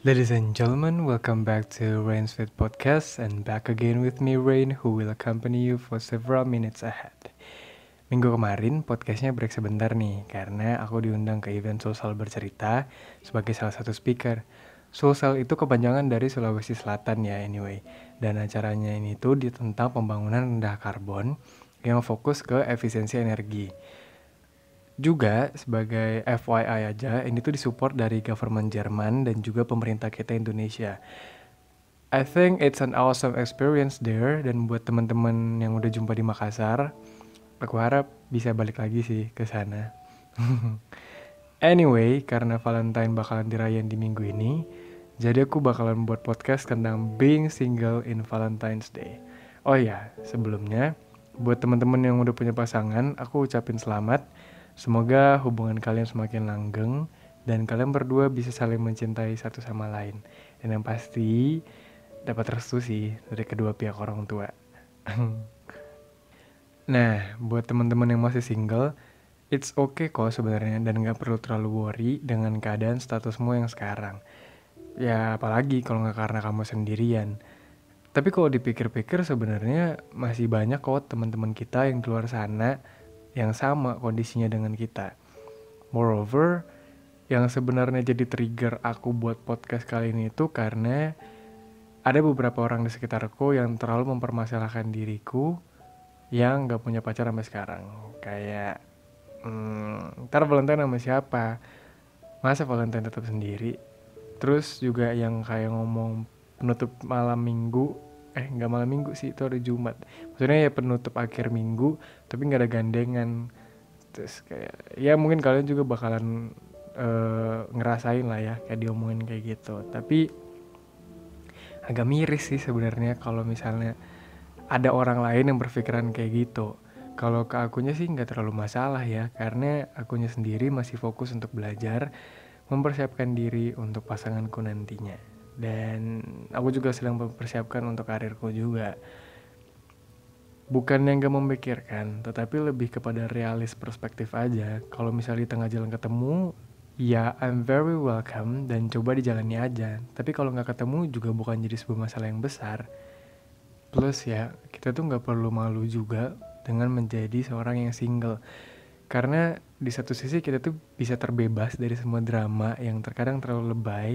Ladies and gentlemen, welcome back to Rain's Fit Podcast and back again with me Rain who will accompany you for several minutes ahead. Minggu kemarin podcastnya break sebentar nih karena aku diundang ke event Sosial Bercerita sebagai salah satu speaker. Sosial itu kepanjangan dari Sulawesi Selatan ya anyway. Dan acaranya ini tuh tentang pembangunan rendah karbon yang fokus ke efisiensi energi. Juga sebagai FYI aja, ini tuh disupport dari government Jerman dan juga pemerintah kita Indonesia. I think it's an awesome experience there dan buat teman-teman yang udah jumpa di Makassar, aku harap bisa balik lagi sih ke sana. anyway, karena Valentine bakalan dirayain di minggu ini, jadi aku bakalan buat podcast tentang being single in Valentine's Day. Oh ya, sebelumnya buat teman-teman yang udah punya pasangan, aku ucapin selamat Semoga hubungan kalian semakin langgeng dan kalian berdua bisa saling mencintai satu sama lain. Dan yang pasti dapat restu sih dari kedua pihak orang tua. nah, buat teman-teman yang masih single, it's okay kok sebenarnya dan nggak perlu terlalu worry dengan keadaan statusmu yang sekarang. Ya apalagi kalau nggak karena kamu sendirian. Tapi kalau dipikir-pikir sebenarnya masih banyak kok teman-teman kita yang di luar sana yang sama kondisinya dengan kita. Moreover, yang sebenarnya jadi trigger aku buat podcast kali ini itu karena ada beberapa orang di sekitarku yang terlalu mempermasalahkan diriku yang gak punya pacar sampai sekarang. Kayak, hmm, ntar Valentine sama siapa? Masa Valentine tetap sendiri? Terus juga yang kayak ngomong penutup malam minggu eh nggak malam minggu sih itu hari Jumat. Maksudnya ya penutup akhir minggu tapi nggak ada gandengan. Terus kayak ya mungkin kalian juga bakalan uh, ngerasain lah ya kayak diomongin kayak gitu. Tapi agak miris sih sebenarnya kalau misalnya ada orang lain yang berpikiran kayak gitu. Kalau ke akunya sih nggak terlalu masalah ya karena akunya sendiri masih fokus untuk belajar mempersiapkan diri untuk pasanganku nantinya dan aku juga sedang mempersiapkan untuk karirku juga. Bukan yang gak memikirkan tetapi lebih kepada realis perspektif aja. Kalau misalnya di tengah jalan ketemu ya I'm very welcome dan coba dijalani aja. Tapi kalau nggak ketemu juga bukan jadi sebuah masalah yang besar. Plus ya kita tuh nggak perlu malu juga dengan menjadi seorang yang single. Karena di satu sisi kita tuh bisa terbebas dari semua drama yang terkadang terlalu lebay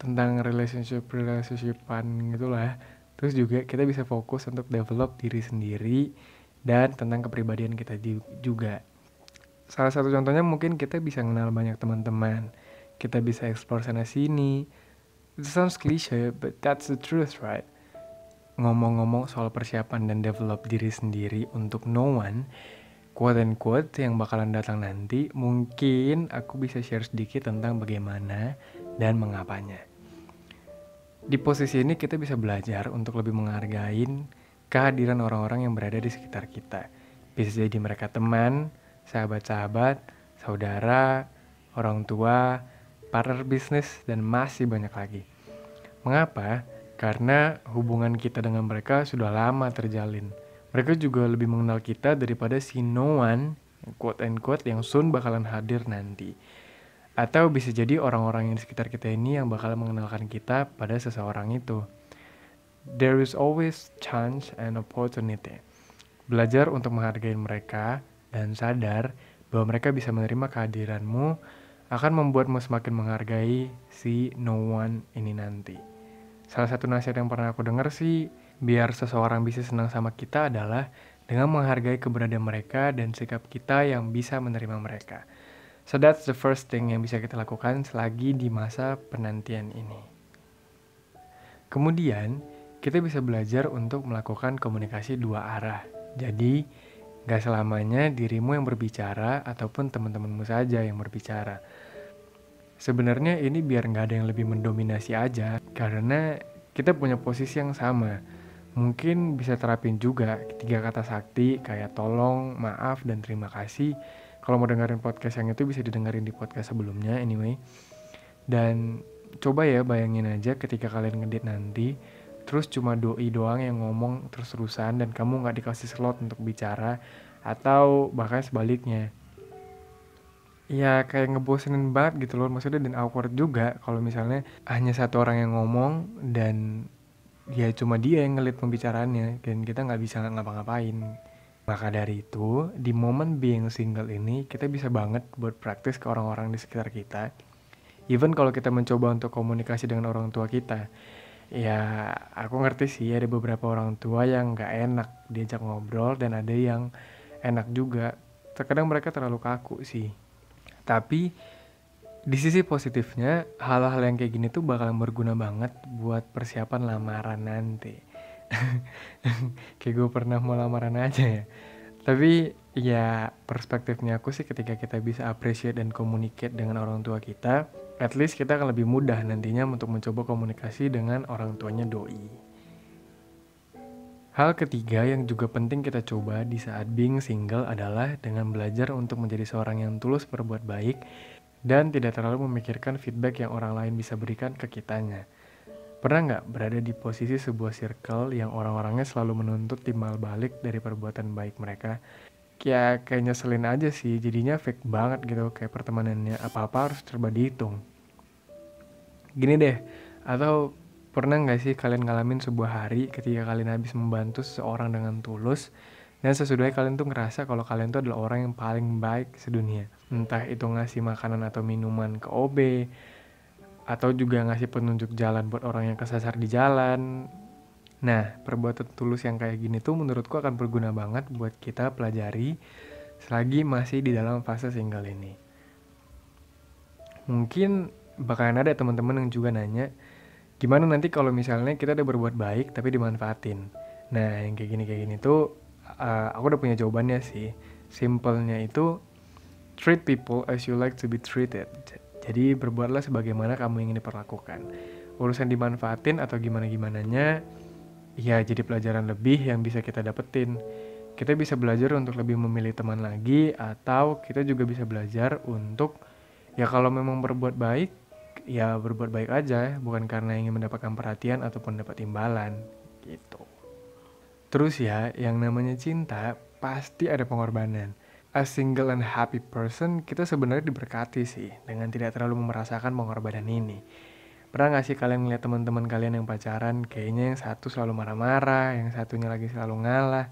tentang relationship relationshipan gitulah terus juga kita bisa fokus untuk develop diri sendiri dan tentang kepribadian kita juga. Salah satu contohnya mungkin kita bisa kenal banyak teman-teman. Kita bisa explore sana sini. It sounds cliche but that's the truth right? Ngomong-ngomong soal persiapan dan develop diri sendiri untuk no one quote and quote yang bakalan datang nanti mungkin aku bisa share sedikit tentang bagaimana dan mengapanya di posisi ini kita bisa belajar untuk lebih menghargai kehadiran orang-orang yang berada di sekitar kita. Bisa jadi mereka teman, sahabat-sahabat, saudara, orang tua, partner bisnis, dan masih banyak lagi. Mengapa? Karena hubungan kita dengan mereka sudah lama terjalin. Mereka juga lebih mengenal kita daripada si no one, quote and quote, yang soon bakalan hadir nanti. Atau bisa jadi orang-orang yang di sekitar kita ini yang bakal mengenalkan kita pada seseorang itu. There is always chance and opportunity. Belajar untuk menghargai mereka dan sadar bahwa mereka bisa menerima kehadiranmu akan membuatmu semakin menghargai si no one ini nanti. Salah satu nasihat yang pernah aku dengar sih, biar seseorang bisa senang sama kita adalah dengan menghargai keberadaan mereka dan sikap kita yang bisa menerima mereka. So that's the first thing yang bisa kita lakukan selagi di masa penantian ini. Kemudian, kita bisa belajar untuk melakukan komunikasi dua arah. Jadi, gak selamanya dirimu yang berbicara ataupun teman-temanmu saja yang berbicara. Sebenarnya ini biar gak ada yang lebih mendominasi aja, karena kita punya posisi yang sama. Mungkin bisa terapin juga tiga kata sakti kayak tolong, maaf, dan terima kasih kalau mau dengerin podcast yang itu bisa didengerin di podcast sebelumnya anyway. Dan coba ya bayangin aja ketika kalian ngedit nanti terus cuma doi doang yang ngomong terus-terusan dan kamu nggak dikasih slot untuk bicara atau bahkan sebaliknya. Ya kayak ngebosenin banget gitu loh maksudnya dan awkward juga kalau misalnya hanya satu orang yang ngomong dan ya cuma dia yang ngelit pembicaraannya dan kita nggak bisa ngapa-ngapain maka dari itu di momen being single ini kita bisa banget buat praktis ke orang-orang di sekitar kita. Even kalau kita mencoba untuk komunikasi dengan orang tua kita ya aku ngerti sih ada beberapa orang tua yang nggak enak diajak ngobrol dan ada yang enak juga. Terkadang mereka terlalu kaku sih. Tapi di sisi positifnya, hal-hal yang kayak gini tuh bakal berguna banget buat persiapan lamaran nanti. kayak gue pernah mau lamaran aja ya. Tapi ya perspektifnya aku sih ketika kita bisa appreciate dan communicate dengan orang tua kita, at least kita akan lebih mudah nantinya untuk mencoba komunikasi dengan orang tuanya doi. Hal ketiga yang juga penting kita coba di saat being single adalah dengan belajar untuk menjadi seorang yang tulus berbuat baik dan tidak terlalu memikirkan feedback yang orang lain bisa berikan ke kitanya. Pernah nggak berada di posisi sebuah circle yang orang-orangnya selalu menuntut timbal balik dari perbuatan baik mereka? Ya kayak nyeselin aja sih, jadinya fake banget gitu kayak pertemanannya apa-apa harus serba dihitung. Gini deh, atau Pernah nggak sih kalian ngalamin sebuah hari ketika kalian habis membantu seseorang dengan tulus dan sesudahnya kalian tuh ngerasa kalau kalian tuh adalah orang yang paling baik sedunia. Entah itu ngasih makanan atau minuman ke OB, atau juga ngasih penunjuk jalan buat orang yang kesasar di jalan. Nah, perbuatan tulus yang kayak gini tuh menurutku akan berguna banget buat kita pelajari selagi masih di dalam fase single ini. Mungkin bakalan ada teman-teman yang juga nanya, gimana nanti kalau misalnya kita udah berbuat baik tapi dimanfaatin nah yang kayak gini kayak gini tuh uh, aku udah punya jawabannya sih simpelnya itu treat people as you like to be treated jadi berbuatlah sebagaimana kamu ingin diperlakukan. Urusan dimanfaatin atau gimana gimananya ya jadi pelajaran lebih yang bisa kita dapetin. Kita bisa belajar untuk lebih memilih teman lagi atau kita juga bisa belajar untuk ya kalau memang berbuat baik ya berbuat baik aja bukan karena ingin mendapatkan perhatian ataupun dapat imbalan gitu. Terus ya yang namanya cinta pasti ada pengorbanan a single and happy person kita sebenarnya diberkati sih dengan tidak terlalu merasakan pengorbanan ini. Pernah gak sih kalian ngeliat teman-teman kalian yang pacaran kayaknya yang satu selalu marah-marah yang satunya lagi selalu ngalah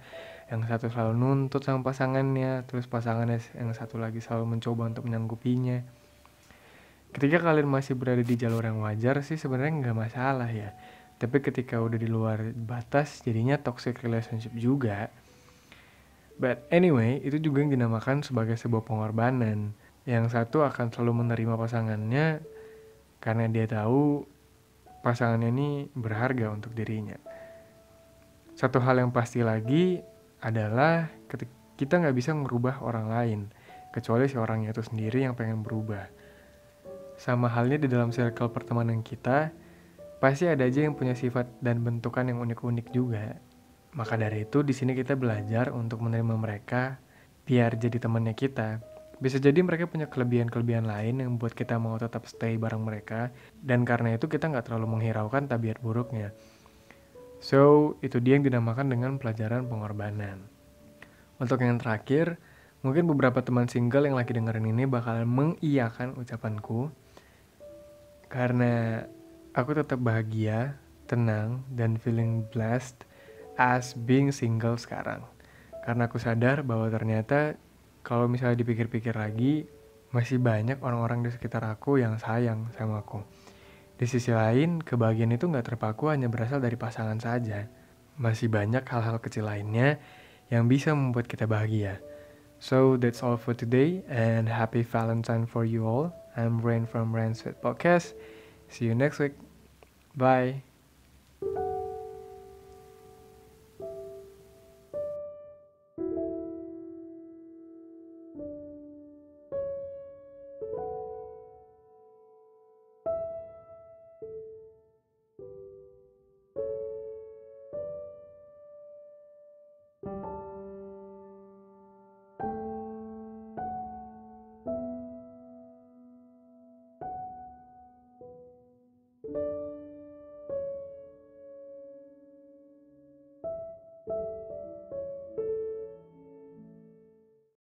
yang satu selalu nuntut sama pasangannya terus pasangannya yang satu lagi selalu mencoba untuk menyanggupinya? Ketika kalian masih berada di jalur yang wajar sih sebenarnya nggak masalah ya. Tapi ketika udah di luar batas jadinya toxic relationship juga but anyway itu juga yang dinamakan sebagai sebuah pengorbanan. Yang satu akan selalu menerima pasangannya karena dia tahu pasangannya ini berharga untuk dirinya. Satu hal yang pasti lagi adalah kita nggak bisa merubah orang lain kecuali si orangnya itu sendiri yang pengen berubah. Sama halnya di dalam circle pertemanan kita, pasti ada aja yang punya sifat dan bentukan yang unik-unik juga. Maka dari itu di sini kita belajar untuk menerima mereka biar jadi temannya kita. Bisa jadi mereka punya kelebihan-kelebihan lain yang buat kita mau tetap stay bareng mereka dan karena itu kita nggak terlalu menghiraukan tabiat buruknya. So, itu dia yang dinamakan dengan pelajaran pengorbanan. Untuk yang terakhir, mungkin beberapa teman single yang lagi dengerin ini bakal mengiyakan ucapanku karena aku tetap bahagia, tenang, dan feeling blessed as being single sekarang. Karena aku sadar bahwa ternyata kalau misalnya dipikir-pikir lagi, masih banyak orang-orang di sekitar aku yang sayang sama aku. Di sisi lain, kebahagiaan itu nggak terpaku hanya berasal dari pasangan saja. Masih banyak hal-hal kecil lainnya yang bisa membuat kita bahagia. So that's all for today and happy Valentine for you all. I'm Rain from Rain's Podcast. See you next week. Bye.